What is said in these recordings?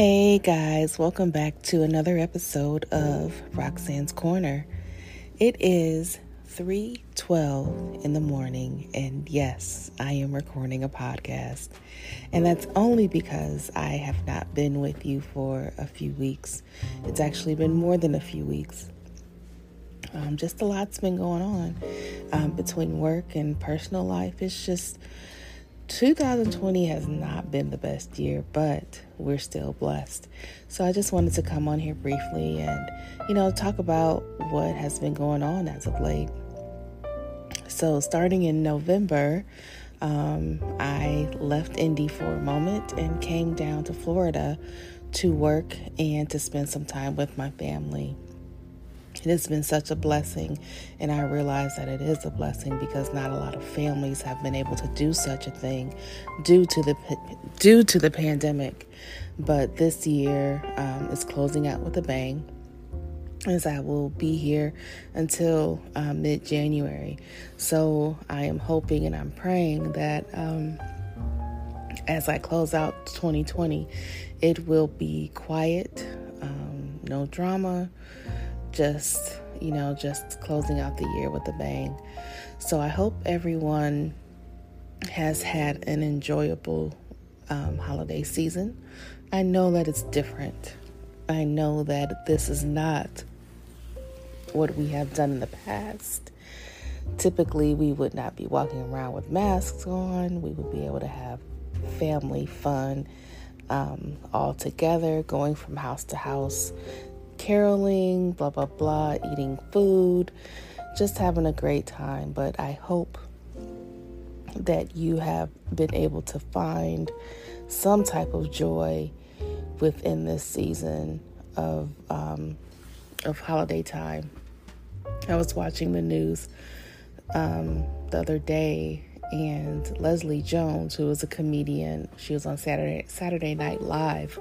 Hey guys, welcome back to another episode of Roxanne's Corner. It is 3:12 in the morning and yes, I am recording a podcast. And that's only because I have not been with you for a few weeks. It's actually been more than a few weeks. Um, just a lot's been going on um, between work and personal life. It's just 2020 has not been the best year, but we're still blessed. So I just wanted to come on here briefly and, you know, talk about what has been going on as of late. So, starting in November, um, I left Indy for a moment and came down to Florida to work and to spend some time with my family. It has been such a blessing, and I realize that it is a blessing because not a lot of families have been able to do such a thing due to the due to the pandemic. But this year um, is closing out with a bang, as I will be here until uh, mid January. So I am hoping and I'm praying that. Um, as I close out 2020, it will be quiet, um, no drama, just, you know, just closing out the year with a bang. So I hope everyone has had an enjoyable um, holiday season. I know that it's different. I know that this is not what we have done in the past. Typically, we would not be walking around with masks on. We would be able to have family fun um, all together, going from house to house, caroling, blah, blah, blah, eating food, just having a great time. But I hope that you have been able to find some type of joy within this season of um, of holiday time. I was watching the news um, the other day, and Leslie Jones, who is a comedian, she was on Saturday Saturday Night Live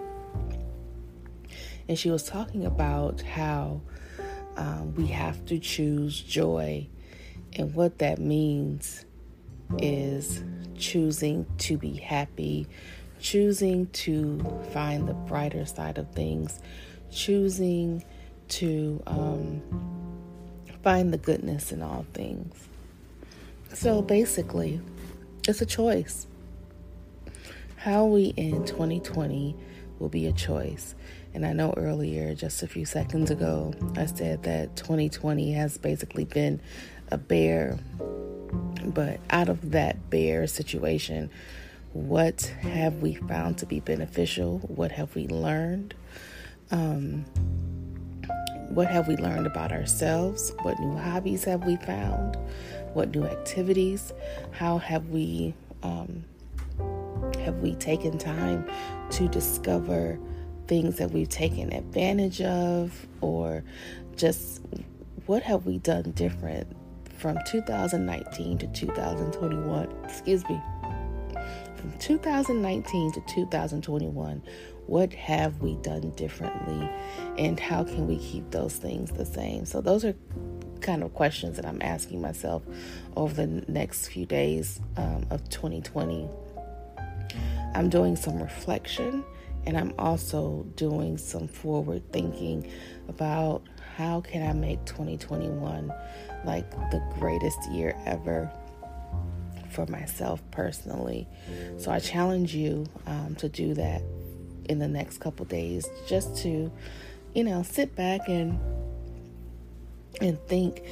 and she was talking about how um, we have to choose joy, and what that means is choosing to be happy, choosing to find the brighter side of things, choosing to um, find the goodness in all things. So basically, it's a choice. How we end 2020 will be a choice. And I know earlier, just a few seconds ago, I said that 2020 has basically been a bear. But out of that bear situation, what have we found to be beneficial? What have we learned? Um, what have we learned about ourselves? What new hobbies have we found? What new activities? How have we um, have we taken time to discover things that we've taken advantage of, or just what have we done different from 2019 to 2021? Excuse me. From 2019 to 2021, what have we done differently, and how can we keep those things the same? So, those are kind of questions that I'm asking myself over the next few days um, of 2020. I'm doing some reflection and I'm also doing some forward thinking about how can I make 2021 like the greatest year ever for myself personally. So I challenge you um, to do that in the next couple days, just to, you know, sit back and and think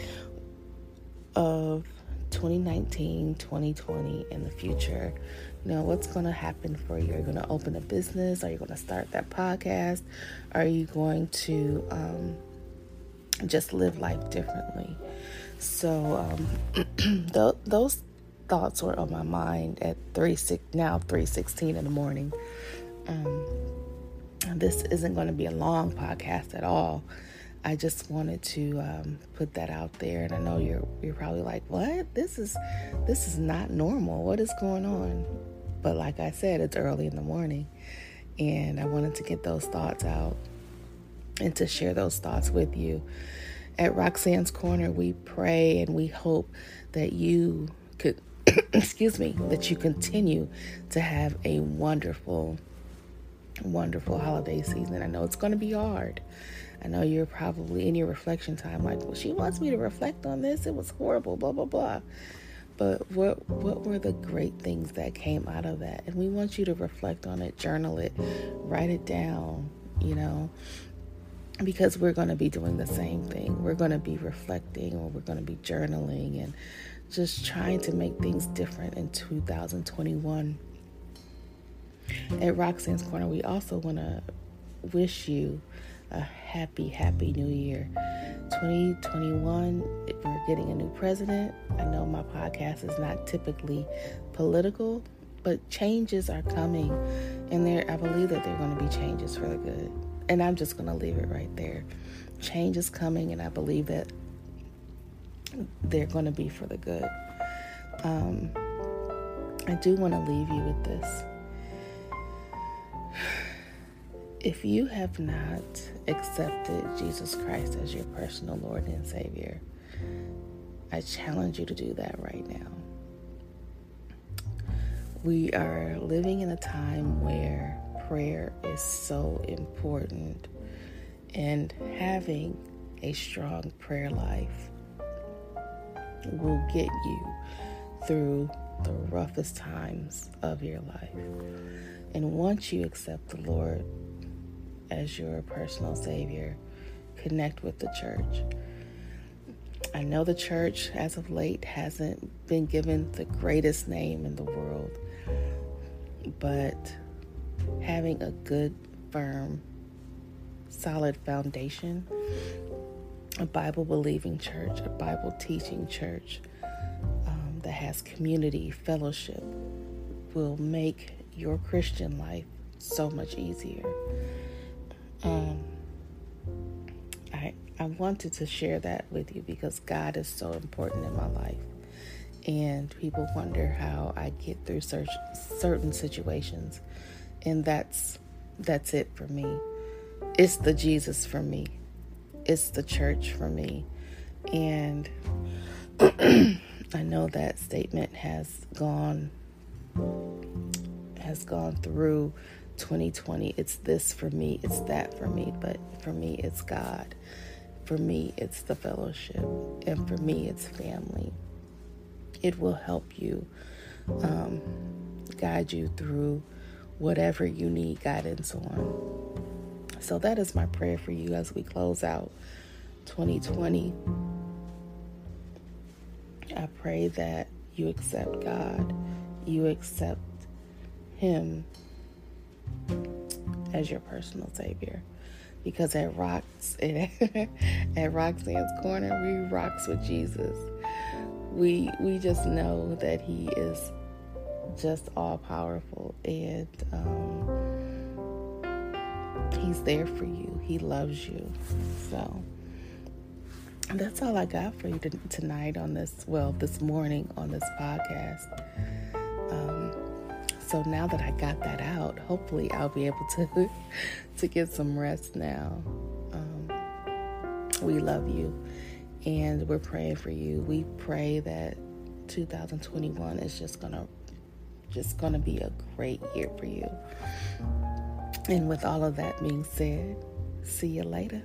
of 2019, 2020, in the future. You know, what's going to happen for you? Are you going to open a business? Are you going to start that podcast? Are you going to um, just live life differently? So, um, th- those thoughts were on my mind at 3 6, now 3.16 in the morning. Um, this isn't going to be a long podcast at all. I just wanted to um, put that out there, and I know you're you're probably like, "What? This is this is not normal. What is going on?" But like I said, it's early in the morning, and I wanted to get those thoughts out and to share those thoughts with you. At Roxanne's Corner, we pray and we hope that you could, excuse me, that you continue to have a wonderful wonderful holiday season. I know it's going to be hard. I know you're probably in your reflection time like, well, she wants me to reflect on this. It was horrible, blah, blah, blah. But what what were the great things that came out of that? And we want you to reflect on it, journal it, write it down, you know, because we're going to be doing the same thing. We're going to be reflecting or we're going to be journaling and just trying to make things different in 2021. At Roxanne's Corner, we also want to wish you a happy, happy new year. 2021, we're getting a new president. I know my podcast is not typically political, but changes are coming, and there I believe that there are going to be changes for the good. And I'm just going to leave it right there. Change is coming, and I believe that they're going to be for the good. Um, I do want to leave you with this. If you have not accepted Jesus Christ as your personal Lord and Savior, I challenge you to do that right now. We are living in a time where prayer is so important, and having a strong prayer life will get you through the roughest times of your life. And once you accept the Lord as your personal Savior, connect with the church. I know the church, as of late, hasn't been given the greatest name in the world, but having a good, firm, solid foundation, a Bible believing church, a Bible teaching church that has community, fellowship, will make your Christian life so much easier. Um, I I wanted to share that with you because God is so important in my life, and people wonder how I get through certain situations, and that's that's it for me. It's the Jesus for me. It's the church for me, and I know that statement has gone has gone through 2020. It's this for me, it's that for me, but for me, it's God. For me, it's the fellowship, and for me, it's family. It will help you um, guide you through whatever you need guidance on. So, that is my prayer for you as we close out 2020. I pray that you accept God, you accept Him as your personal savior. Because at Rocks at Roxanne's Corner, we rocks with Jesus. We we just know that He is just all powerful and um, He's there for you. He loves you. So that's all I got for you tonight on this. Well, this morning on this podcast. Um, so now that I got that out, hopefully I'll be able to to get some rest now. Um, we love you, and we're praying for you. We pray that 2021 is just gonna just gonna be a great year for you. And with all of that being said, see you later.